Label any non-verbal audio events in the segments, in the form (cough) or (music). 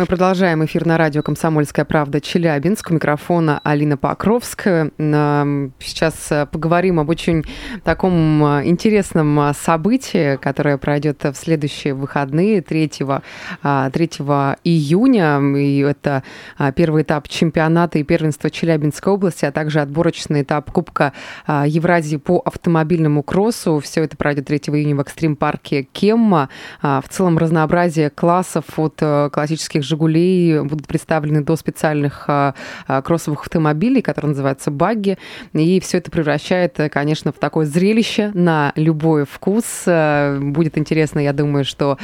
Мы продолжаем эфир на радио «Комсомольская правда» Челябинск. У микрофона Алина Покровская. Сейчас э, поговорим об очень таком э, интересном э, событии, которое пройдет в следующие выходные 3, 3 июня. И это первый этап чемпионата и первенства Челябинской области, а также отборочный этап Кубка Евразии по автомобильному кроссу. Все это пройдет 3 июня в экстрим-парке Кемма. В целом разнообразие классов от классических «Жигулей» будут представлены до специальных а, а, кроссовых автомобилей, которые называются «багги». И все это превращает, конечно, в такое зрелище на любой вкус. А, будет интересно, я думаю, что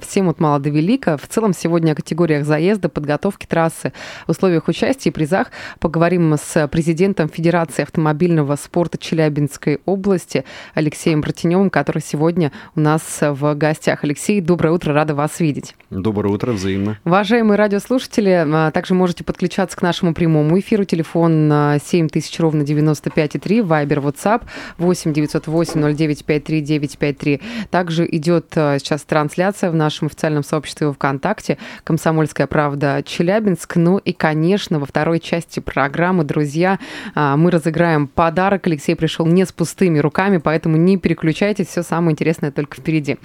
всем от мала до велика. В целом сегодня о категориях заезда, подготовки трассы, условиях участия и призах поговорим с президентом Федерации автомобильного спорта Челябинской области Алексеем Братеневым, который сегодня у нас в гостях. Алексей, доброе утро, рада вас видеть. Доброе утро, взаимно. Уважаемые радиослушатели, а, также можете подключаться к нашему прямому эфиру. Телефон 7000 ровно 95,3, Вайбер, WhatsApp 8 908 09 53 953. Также идет а, сейчас трансляция в нашем официальном сообществе ВКонтакте «Комсомольская правда Челябинск». Ну и, конечно, во второй части программы, друзья, а, мы разыграем подарок. Алексей пришел не с пустыми руками, поэтому не переключайтесь, все самое интересное только впереди.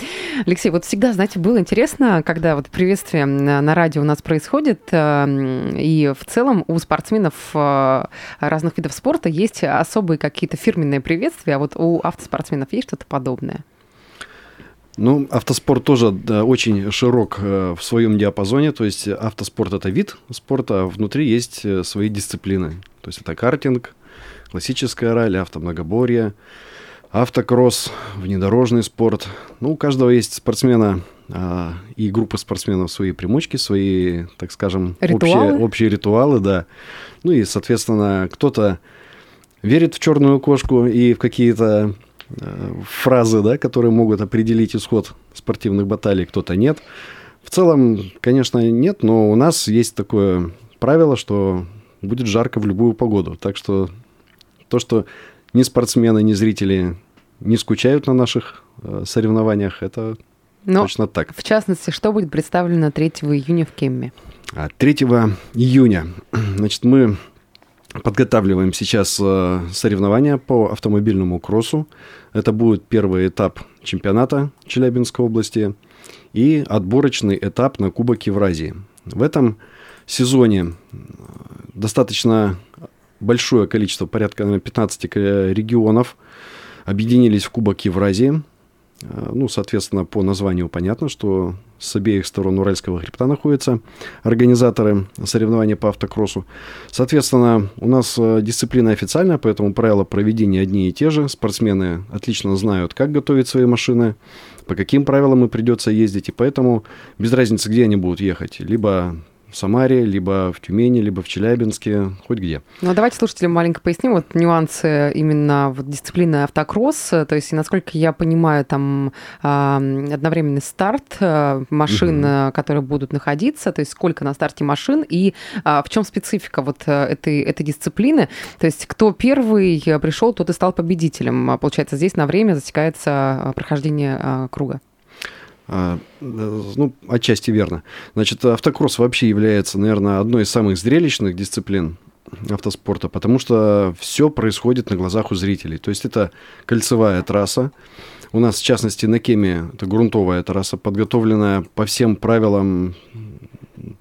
Алексей, вот всегда, знаете, было интересно, когда вот приветствие на радио у нас происходит, э, и в целом у спортсменов э, разных видов спорта есть особые какие-то фирменные приветствия, а вот у автоспортсменов есть что-то подобное? Ну, автоспорт тоже очень широк э, в своем диапазоне. То есть автоспорт это вид спорта, а внутри есть свои дисциплины. То есть это картинг, классическая ралли, автомногоборье, автокросс, внедорожный спорт. Ну, у каждого есть спортсмена и группы спортсменов свои примочки, свои, так скажем, ритуалы? Общие, общие ритуалы, да. Ну и, соответственно, кто-то верит в черную кошку и в какие-то э, фразы, да, которые могут определить исход спортивных баталий, кто-то нет. В целом, конечно, нет, но у нас есть такое правило, что будет жарко в любую погоду. Так что то, что ни спортсмены, ни зрители не скучают на наших э, соревнованиях, это но, точно так. В частности, что будет представлено 3 июня в Кемме? 3 а, июня, (clears throat) значит, мы подготавливаем сейчас э, соревнования по автомобильному кроссу. Это будет первый этап чемпионата Челябинской области и отборочный этап на Кубок Евразии. В этом сезоне достаточно большое количество, порядка 15 регионов, объединились в Кубок Евразии. Э, ну, соответственно, по названию понятно, что с обеих сторон Уральского хребта находятся организаторы соревнований по автокроссу. Соответственно, у нас э, дисциплина официальная, поэтому правила проведения одни и те же. Спортсмены отлично знают, как готовить свои машины, по каким правилам им придется ездить, и поэтому без разницы, где они будут ехать. Либо в Самаре, либо в Тюмени, либо в Челябинске, хоть где. Ну, а давайте слушателям маленько поясним вот нюансы именно вот дисциплины автокросс. То есть, насколько я понимаю, там э, одновременный старт э, машин, угу. которые будут находиться, то есть сколько на старте машин и э, в чем специфика вот этой, этой дисциплины. То есть, кто первый пришел, тот и стал победителем. Получается, здесь на время засекается прохождение э, круга. А, ну, отчасти верно. Значит, автокросс вообще является, наверное, одной из самых зрелищных дисциплин автоспорта, потому что все происходит на глазах у зрителей. То есть это кольцевая трасса. У нас, в частности, на Кеме это грунтовая трасса, подготовленная по всем правилам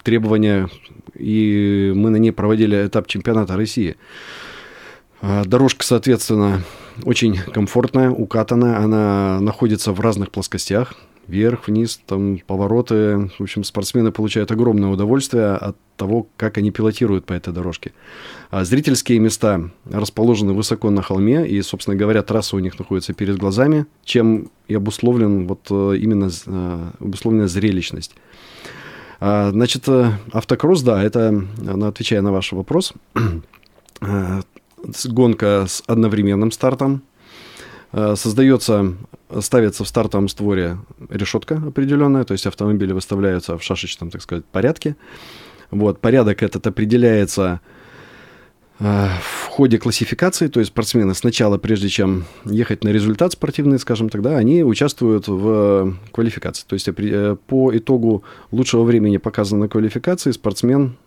требования, и мы на ней проводили этап чемпионата России. А, дорожка, соответственно, очень комфортная, укатанная, она находится в разных плоскостях, вверх, вниз, там повороты. В общем, спортсмены получают огромное удовольствие от того, как они пилотируют по этой дорожке. А зрительские места расположены высоко на холме, и, собственно говоря, трасса у них находится перед глазами, чем и обусловлен вот э, именно э, обусловленная зрелищность. А, значит, э, автокросс, да, это, отвечая на ваш вопрос, (clears throat) гонка с одновременным стартом, создается, ставится в стартовом створе решетка определенная, то есть автомобили выставляются в шашечном, так сказать, порядке. Вот, порядок этот определяется э, в ходе классификации, то есть спортсмены сначала, прежде чем ехать на результат спортивный, скажем тогда, они участвуют в квалификации. То есть э, по итогу лучшего времени, показанной квалификации, спортсмен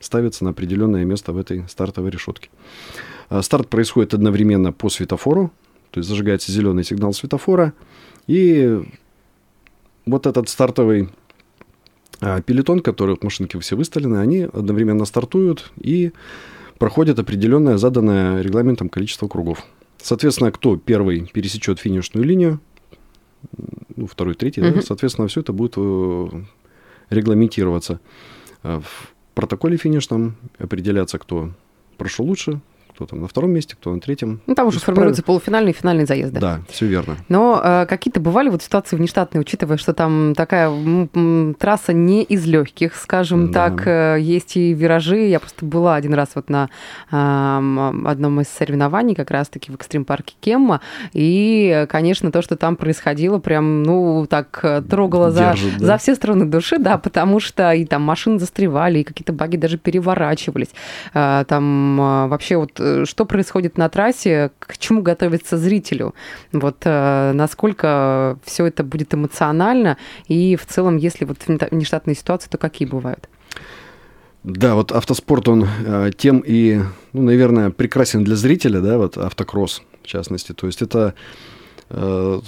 ставится на определенное место в этой стартовой решетке. Старт происходит одновременно по светофору, то есть зажигается зеленый сигнал светофора, и вот этот стартовый а, пелетон, который в машинке все выставлены, они одновременно стартуют и проходят определенное заданное регламентом количество кругов. Соответственно, кто первый пересечет финишную линию, ну, второй, третий, mm-hmm. да, соответственно, все это будет э, регламентироваться. А в протоколе финишном определяться, кто прошел лучше, кто там на втором месте, кто на третьем. Ну, там уже формируются полуфинальные и финальные заезды. Да, все верно. Но э, какие-то бывали вот ситуации внештатные, учитывая, что там такая м- м- трасса не из легких, скажем да. так, э, есть и виражи. Я просто была один раз вот на э, одном из соревнований, как раз-таки в экстрим-парке Кемма, и, конечно, то, что там происходило, прям, ну, так э, трогало Держит, за, да? за все стороны души, да, потому что и там машины застревали, и какие-то баги даже переворачивались. Э, там э, вообще вот Э, что происходит на трассе, к чему готовиться зрителю, вот э, насколько все это будет эмоционально, и в целом, если вот внештатные ситуации, то какие бывают? Да, вот автоспорт, он э, тем и, ну, наверное, прекрасен для зрителя, да, вот автокросс, в частности. То есть это э,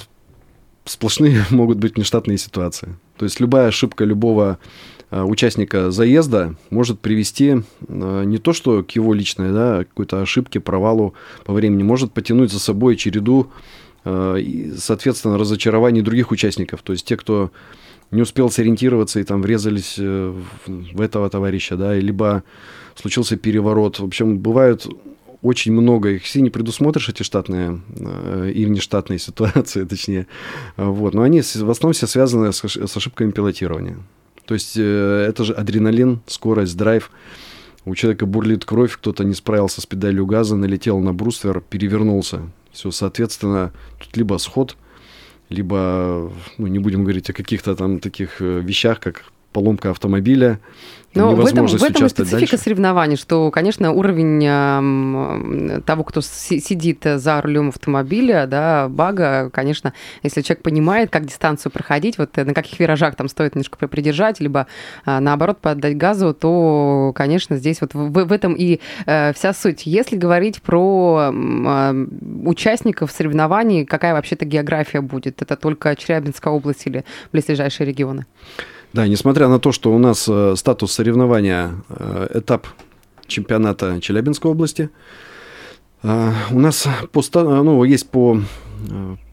сплошные (laughs) могут быть внештатные ситуации. То есть любая ошибка любого участника заезда может привести э, не то что к его личной, да, какой-то ошибке, провалу по времени, может потянуть за собой череду, э, соответственно, разочарований других участников. То есть те, кто не успел сориентироваться и там врезались в этого товарища, да, либо случился переворот. В общем, бывают очень много, их все не предусмотришь, эти штатные и внештатные (laughs) ситуации, точнее. Вот. Но они в основном все связаны с ошибками пилотирования. То есть э, это же адреналин, скорость, драйв. У человека бурлит кровь, кто-то не справился с педалью газа, налетел на бруствер, перевернулся. Все, соответственно, тут либо сход, либо, ну, не будем говорить о каких-то там таких э, вещах, как поломка автомобиля, но в этом, в этом и специфика дальше. соревнований, что, конечно, уровень э, того, кто сидит за рулем автомобиля, да, бага, конечно, если человек понимает, как дистанцию проходить, вот э, на каких виражах там стоит немножко придержать, либо э, наоборот подать газу, то, конечно, здесь вот в, в этом и э, вся суть. Если говорить про э, участников соревнований, какая вообще-то география будет? Это только Челябинская область или близлежащие регионы? Да, несмотря на то, что у нас э, статус соревнования э, этап чемпионата Челябинской области, э, у нас по, ну, есть по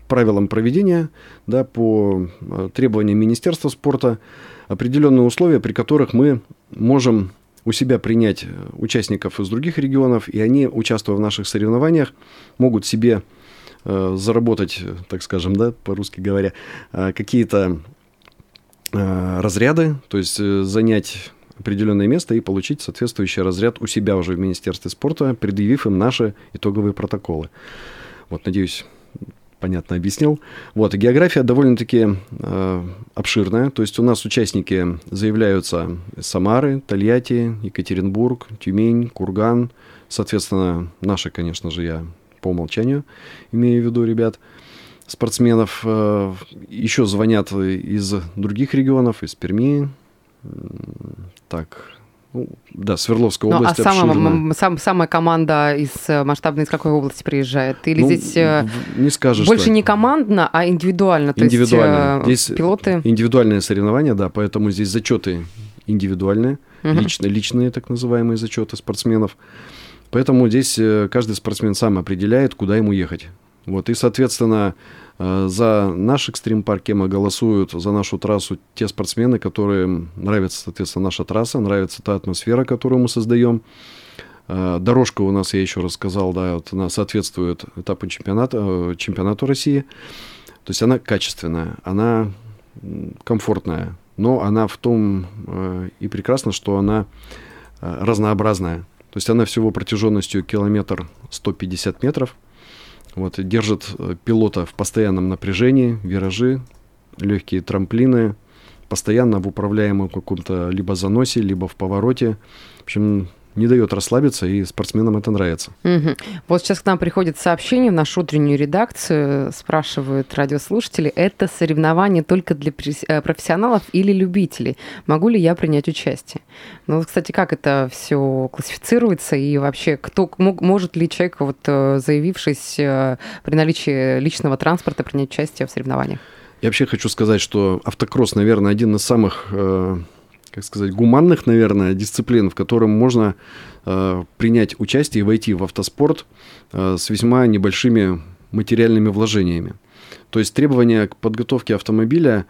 правилам проведения, да, по требованиям Министерства спорта определенные условия, при которых мы можем у себя принять участников из других регионов, и они, участвуя в наших соревнованиях, могут себе заработать, так скажем, да, по-русски говоря, какие-то разряды, то есть э, занять определенное место и получить соответствующий разряд у себя уже в Министерстве спорта, предъявив им наши итоговые протоколы. Вот, надеюсь, понятно объяснил. Вот, география довольно-таки э, обширная, то есть у нас участники заявляются Самары, Тольятти, Екатеринбург, Тюмень, Курган, соответственно, наши, конечно же, я по умолчанию имею в виду ребят – спортсменов. Э, Еще звонят из других регионов, из Перми. Так, ну, да, Свердловская ну, область. Ну, а самая, сам, самая команда из э, масштабной из какой области приезжает? Или ну, здесь э, не скажешь, больше что... не командно, а индивидуально? То индивидуально. Есть здесь пилоты? Индивидуальное соревнование, да, поэтому здесь зачеты индивидуальные, угу. лично, личные так называемые зачеты спортсменов. Поэтому здесь каждый спортсмен сам определяет, куда ему ехать. Вот, и, соответственно, э, за наш экстрим-парк Кема голосуют за нашу трассу те спортсмены, которые нравится, соответственно, наша трасса, нравится та атмосфера, которую мы создаем. Э, дорожка у нас, я еще раз сказал, да, вот она соответствует этапу чемпионата, э, чемпионату России. То есть она качественная, она комфортная, но она в том и прекрасно, что она разнообразная. То есть она всего протяженностью километр 150 метров – Вот, держит э, пилота в постоянном напряжении, виражи, легкие трамплины, постоянно в управляемом каком-то либо заносе, либо в повороте. В общем, не дает расслабиться, и спортсменам это нравится. Мгм. Вот сейчас к нам приходит сообщение в нашу утреннюю редакцию, спрашивают радиослушатели, это соревнование только для э, профессионалов или любителей? Могу ли я принять участие? Ну, кстати, как это все классифицируется и вообще, кто может ли человек, вот, э, заявившись э, при наличии личного транспорта, принять участие в соревнованиях? Я вообще хочу сказать, что автокросс, наверное, один из самых, как сказать, гуманных, наверное, дисциплин, в котором можно э, принять участие и войти в автоспорт э, с весьма небольшими материальными вложениями. То есть требования к подготовке автомобиля,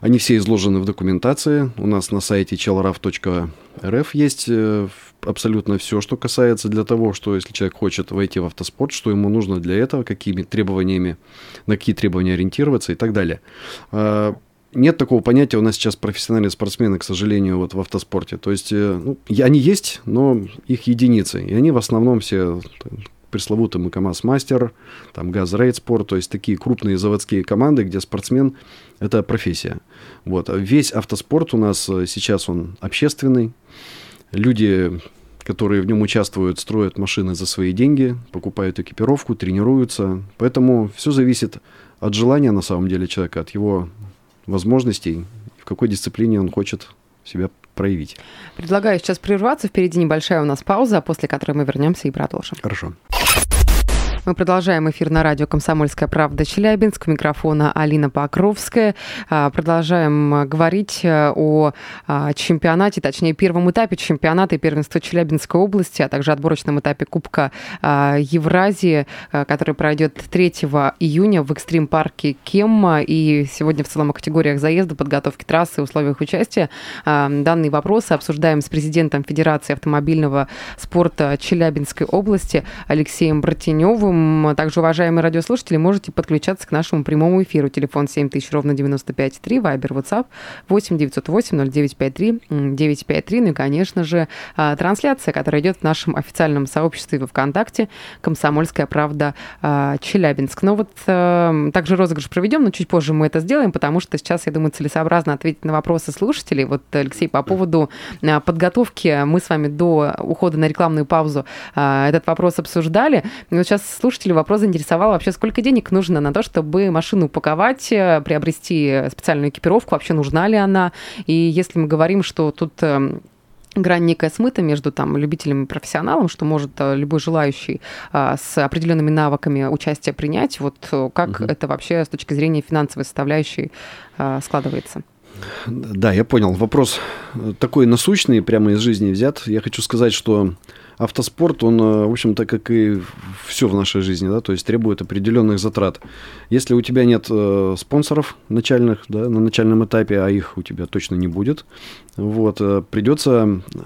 они все изложены в документации. У нас на сайте chelraf.rf есть э, абсолютно все, что касается для того, что если человек хочет войти в автоспорт, что ему нужно для этого, какими требованиями, на какие требования ориентироваться и так далее. Нет такого понятия у нас сейчас профессиональные спортсмены, к сожалению, вот в автоспорте. То есть э, ну, и они есть, но их единицы. И они в основном все там, пресловутый КамАЗ Мастер, там ГАЗ Рейд Спорт, то есть такие крупные заводские команды, где спортсмен – это профессия. Вот. А Весь автоспорт у нас э, сейчас он общественный. Люди, которые в нем участвуют, строят машины за свои деньги, покупают экипировку, тренируются. Поэтому все зависит от желания на самом деле человека, от его возможностей, в какой дисциплине он хочет себя проявить. Предлагаю сейчас прерваться. Впереди небольшая у нас пауза, после которой мы вернемся и продолжим. Хорошо. Мы продолжаем эфир на радио «Комсомольская правда» Челябинск. У микрофона Алина Покровская. А, Продолжаем а, говорить а, о а, чемпионате, точнее, первом этапе чемпионата и первенства Челябинской области, а также отборочном этапе Кубка Евразии, который пройдет 3 июня в экстрим-парке Кемма. И сегодня в целом о категориях заезда, подготовки трассы условиях участия данные вопросы обсуждаем с президентом Федерации автомобильного спорта Челябинской области Алексеем Братеневым. Также, уважаемые радиослушатели, можете подключаться к нашему прямому эфиру. Телефон 7000, ровно 95,3, Вайбер, WhatsApp 8 908 0953 953. Ну и, конечно же, а, трансляция, которая идет в нашем официальном сообществе во ВКонтакте «Комсомольская правда а, Челябинск». Но вот а, также розыгрыш проведем, но чуть позже мы это сделаем, потому что сейчас, я думаю, целесообразно ответить на вопросы слушателей. Вот, Алексей, по поводу а, подготовки мы с вами до ухода на рекламную паузу а, этот вопрос обсуждали. И вот сейчас слушателей вопрос заинтересовал вообще, сколько денег нужно на то, чтобы машину упаковать, э, приобрести специальную экипировку, вообще нужна ли она. И если мы говорим, что тут э, грань некая смыта между там любителем и профессионалом, что может э, любой желающий а, с определенными навыками участие принять. Вот как Мгм. это вообще с точки зрения финансовой составляющей а, складывается? Да, я понял. Вопрос такой насущный, прямо из жизни взят. Я хочу сказать, что автоспорт, он, э, в общем-то, как и все в нашей жизни, да, то есть требует определенных затрат. Если у тебя нет э, спонсоров начальных, да, на начальном этапе, а их у тебя точно не будет, вот, э, придется э,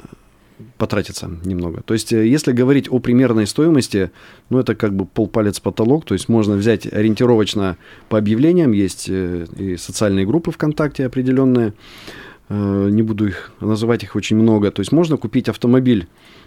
потратиться немного. То есть, если говорить о примерной стоимости, ну, это как бы полпалец потолок, то есть можно взять ориентировочно по объявлениям, есть и социальные группы ВКонтакте определенные, не буду их называть, их очень много. То есть можно купить автомобиль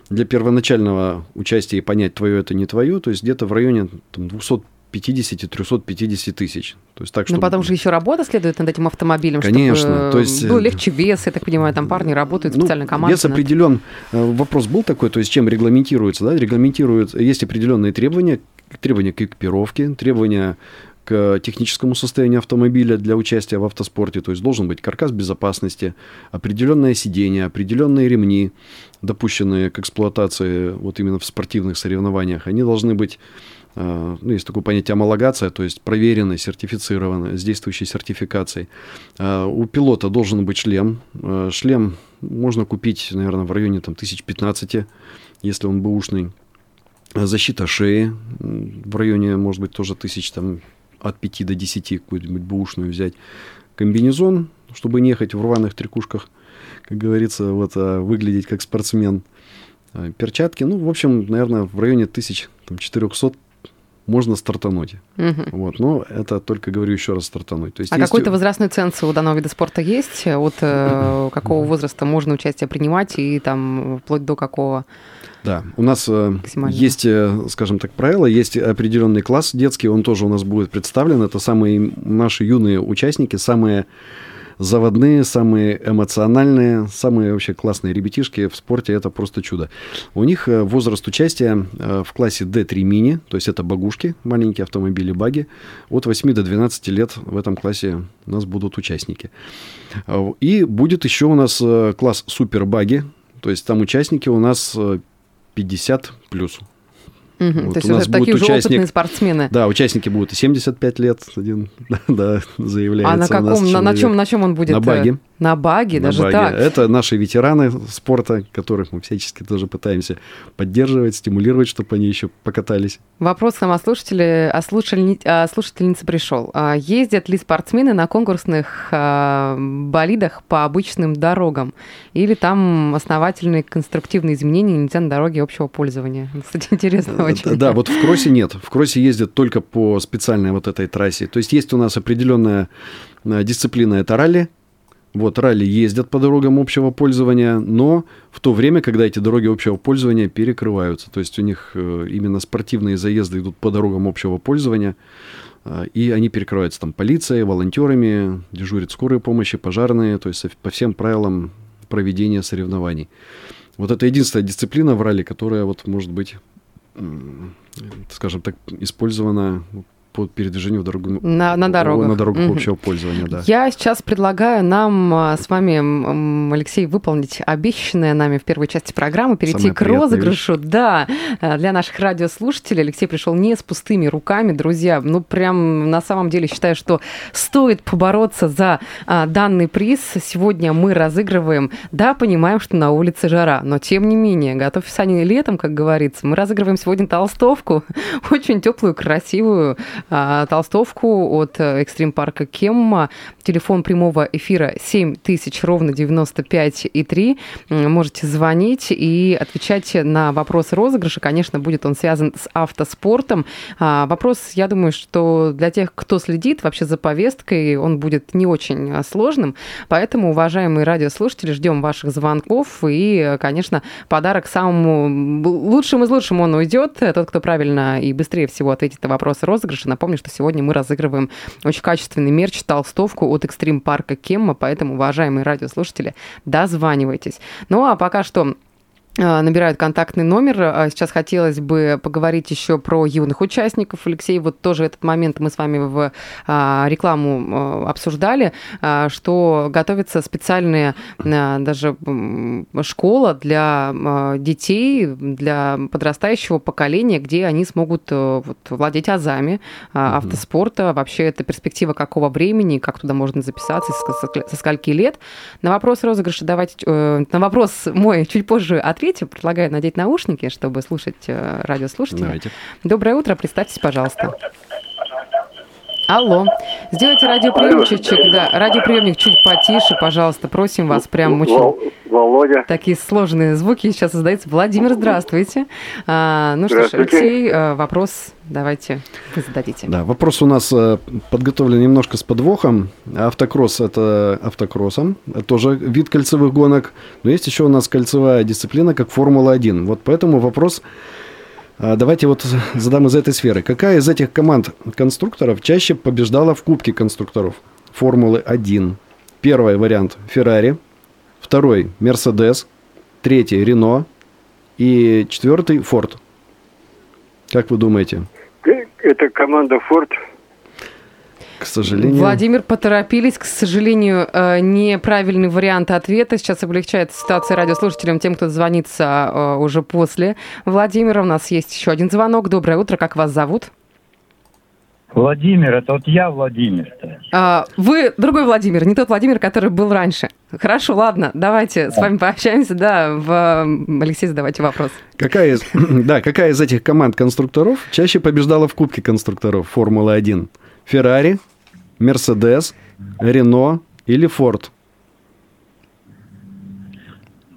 для первоначального участия и понять, твое это не твое, то есть где-то в районе там, 250-350 тысяч. То есть так, Но чтобы- потом же еще работа следует над этим автомобилем, Конечно, чтобы то есть, был э, легче вес, я так понимаю, там парни работают, Ну, специальная команда. Вес определен. Э, Вопрос был такой, то есть чем регламентируется, да? Регламентирует, есть определенные требования, требования к экипировке, требования к техническому состоянию автомобиля для участия в автоспорте, то есть должен быть каркас безопасности, определенное сиденье, определенные ремни, допущенные к эксплуатации вот именно в спортивных соревнованиях, они должны быть э, ну, есть такое понятие амалогация, то есть проверенный, сертифицированный, с действующей сертификацией. Э, У пилота должен быть шлем. Э, Шлем можно купить, наверное, в районе там, 1015, если он бэушный. Защита шеи в районе, может быть, тоже тысяч там, от 5 до 10 какую-нибудь бэушную взять. Комбинезон, чтобы не ехать в рваных трикушках, как говорится, вот, а выглядеть как спортсмен. Э, Перчатки, ну, в общем, наверное, в районе 1400 можно стартануть. Мгм. Вот, но это только говорю еще раз стартануть. То есть А есть- какой-то возрастной ценз у данного вида спорта есть? От э, (coughs) какого возраста можно участие принимать и там вплоть до какого? Да, у нас э, есть, э, скажем так, правила, есть определенный класс детский, он тоже у нас будет представлен. Это самые наши юные участники, самые заводные, самые эмоциональные, самые вообще классные ребятишки в спорте. Это просто чудо. У них э, возраст участия в классе D3 мини, то есть это багушки, маленькие автомобили, баги. От 8 до 12 лет в этом классе у нас будут участники. И будет еще у нас класс супербаги, то есть там участники у нас 50 плюс. Мгм. Вот То есть у нас это такие будет уже участник- опытные спортсмены. Да, участники будут и 75 лет, один, (laughs) да, заявляется А на каком, на, на чем, на чем он будет? На баге. На баге, На даже баге. так. Это наши ветераны спорта, которых мы всячески тоже пытаемся поддерживать, стимулировать, чтобы они еще покатались. Вопрос к нам от слушателя, а слушальни- а слушательницы пришел. А Ездят ли спортсмены на конкурсных а, болидах по обычным дорогам? Или там основательные конструктивные изменения нельзя на дороге общего пользования? (laughs) Кстати, интересно очень. Э, Да, вот в кроссе нет. В кроссе ездят только по специальной вот этой трассе. То есть есть у нас определенная э, дисциплина, это ралли. Вот, ралли ездят по дорогам общего пользования, но в то время, когда эти дороги общего пользования перекрываются. То есть у них э, именно спортивные заезды идут по дорогам общего пользования, э, и они перекрываются там полицией, волонтерами, дежурят скорые помощи, пожарные, то есть по всем правилам проведения соревнований. Вот это единственная дисциплина в ралли, которая вот может быть, скажем так, использована по передвижению дорогу, На- на дорогах. на дорогах Мгм. общего пользования, да. Я сейчас предлагаю нам а, с вами, Алексей, выполнить обещанное нами в первой части программы, перейти Самая к розыгрышу. Да, а, для наших радиослушателей Алексей пришел не с пустыми руками, друзья. Ну, прям на самом деле считаю, что стоит побороться за а, данный приз. Сегодня мы разыгрываем, да, понимаем, что на улице жара, но тем не менее, готовь сани летом, как говорится. Мы разыгрываем сегодня толстовку, (laughs) очень теплую, красивую толстовку от э, Экстрим Парка Кемма. Телефон прямого эфира 7000, ровно 95 и 3. М, Можете звонить и отвечать на вопрос розыгрыша. Конечно, будет он связан с автоспортом. А, Вопрос, я думаю, что для тех, кто следит вообще за повесткой, он будет не очень а, сложным. Поэтому, уважаемые радиослушатели, ждем ваших звонков. И, конечно, подарок самому лучшим из лучшим он уйдет. Тот, кто правильно и быстрее всего ответит на вопрос розыгрыша. Напомню, что сегодня мы разыгрываем очень качественный мерч, толстовку от Экстрим Парка Кемма. Поэтому, уважаемые радиослушатели, дозванивайтесь. Ну а пока что набирают контактный номер. А Сейчас хотелось бы поговорить еще про юных участников. Алексей, вот тоже этот момент мы с вами в а, рекламу а, обсуждали, а, что готовится специальная а, даже школа для а, детей, для подрастающего поколения, где они смогут вот, владеть азами а, автоспорта. Вообще это перспектива какого времени, как туда можно записаться, со ск- со скольки лет. На вопрос розыгрыша давайте... э, на вопрос мой чуть позже ответим. Предлагаю надеть наушники, чтобы слушать э, радиослушателя. Давайте. Доброе утро, представьтесь, пожалуйста. Алло. Сделайте радиоприемник чуть-чуть, да, радиоприемник чуть потише, пожалуйста. Просим вас, прям очень Вол- Володя. такие сложные звуки сейчас создаются. Владимир, здравствуйте. А, ну что ж, Здравствуйте. Алексей, э, вопрос давайте вы зададите. Да, вопрос у нас э, подготовлен немножко с подвохом. Автокросс – это автокроссом, это тоже вид кольцевых гонок. Но есть еще у нас кольцевая дисциплина, как Формула-1. Вот поэтому вопрос а, давайте вот задам из этой сферы. Какая из этих команд конструкторов чаще побеждала в Кубке конструкторов Формулы-1? Первый вариант – Феррари, второй – Мерседес, третий – Рено и четвертый – Форд. Как вы думаете? Э, Это команда Форд. К сожалению... Владимир, поторопились. К сожалению, э, неправильный вариант ответа. Сейчас облегчает ситуацию радиослушателям, тем, кто звонится э, уже после Владимира. У нас есть еще один звонок. Доброе утро. Как вас зовут? Владимир, это вот я Владимир. А, Вы другой Владимир, не тот Владимир, который был раньше. Хорошо, ладно, давайте с вами пообщаемся. Да, в... Алексей, задавайте вопрос. Какая из, (clears throat) да, какая из этих команд конструкторов чаще побеждала в Кубке конструкторов Формулы-1? Феррари, Мерседес, Рено или Форд?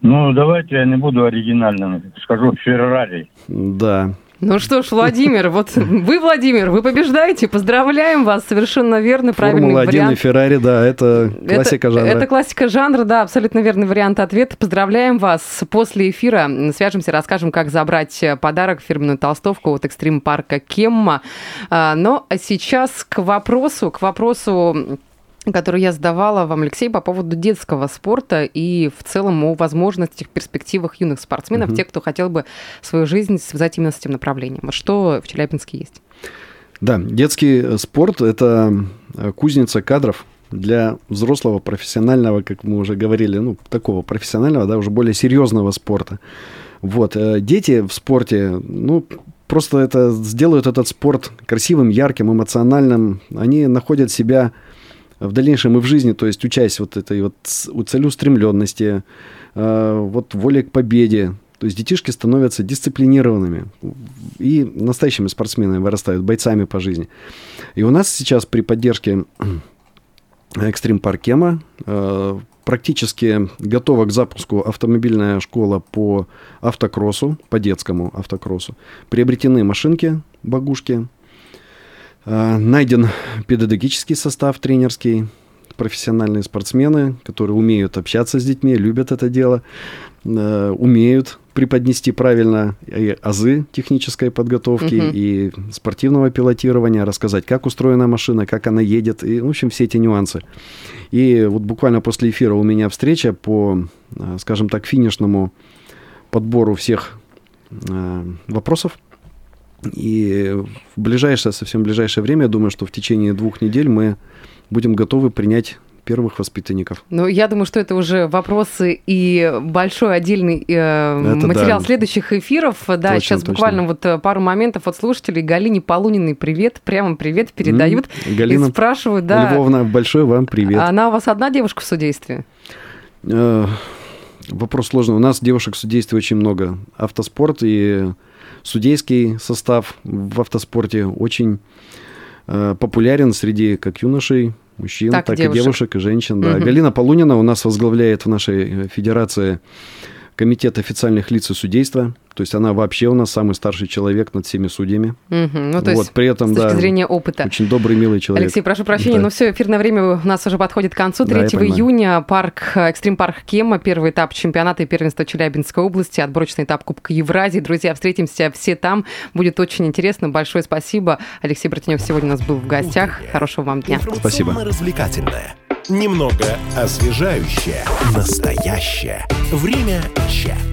Ну, давайте я не буду оригинальным. Скажу Феррари. Да. Ну что ж, Владимир, вот (laughs) вы, Владимир, вы побеждаете, поздравляем вас, совершенно верно, правильный Формула-1 и вариант. Феррари, да, это классика это, жанра. Это классика жанра, да, абсолютно верный вариант ответа. Поздравляем вас. После эфира свяжемся, расскажем, как забрать подарок, фирменную толстовку от экстрим парка Кемма. А, Но сейчас к вопросу, к вопросу который я задавала вам, Алексей, по поводу детского спорта и в целом о возможностях, перспективах юных спортсменов, Мгм. тех, кто хотел бы свою жизнь связать именно с этим направлением. Вот что в Челябинске есть? Да, детский э, спорт – это э, кузница кадров для взрослого, профессионального, как мы уже говорили, ну, такого профессионального, да, уже более серьезного спорта. Вот, э, дети в спорте, ну, просто это сделают этот спорт красивым, ярким, эмоциональным. Они находят себя в дальнейшем и в жизни, то есть учась вот этой вот у целеустремленности, э, вот воли к победе. То есть детишки становятся дисциплинированными и настоящими спортсменами вырастают, бойцами по жизни. И у нас сейчас при поддержке (clears throat) Экстрим Паркема практически готова к запуску автомобильная школа по автокроссу, по детскому автокроссу. Приобретены машинки, багушки, Найден педагогический состав тренерский, профессиональные спортсмены, которые умеют общаться с детьми, любят это дело, э, умеют преподнести правильно и азы технической подготовки Мгм. и спортивного пилотирования, рассказать, как устроена машина, как она едет, и, в общем, все эти нюансы. И вот буквально после эфира у меня встреча по, э, скажем так, финишному подбору всех э, вопросов. И в ближайшее, совсем ближайшее время, я думаю, что в течение двух недель мы будем готовы принять первых воспитанников. Ну, я думаю, что это уже вопросы и большой отдельный э, Это материал да. следующих эфиров. Да, Точно, сейчас точно. буквально вот э, пару моментов от слушателей. Галине Полуниной привет, прямо привет передают. М, Галина И спрашивают, да, Львовна, большой вам привет. она у вас одна девушка в судействе? Э, Вопрос сложный. У нас девушек в судействе очень много. Автоспорт и судейский состав в автоспорте очень э, популярен среди как юношей, мужчин, Так так, и и девушек. девушек, и женщин. Да. Мгм. Галина Полунина у нас возглавляет в нашей э, федерации комитет официальных лиц и судейства. То есть она вообще у нас самый старший человек над всеми судьями. Мгм. Ну, то вот, есть при этом, с точки да, зрения опыта. очень добрый, милый человек. Алексей, прошу прощения, Да. но все, эфирное время у нас уже подходит к концу. Да, я 3 понимаю. июня парк, экстрим парк Кема, первый этап чемпионата и первенства Челябинской области, отборочный этап Кубка Евразии. Друзья, встретимся все там. Будет очень интересно. Большое спасибо. Алексей Братенев сегодня у нас был в гостях. Хорошего вам дня. Спасибо. Информационно-развлекательное. Немного освежающее. Настоящее. Время чат.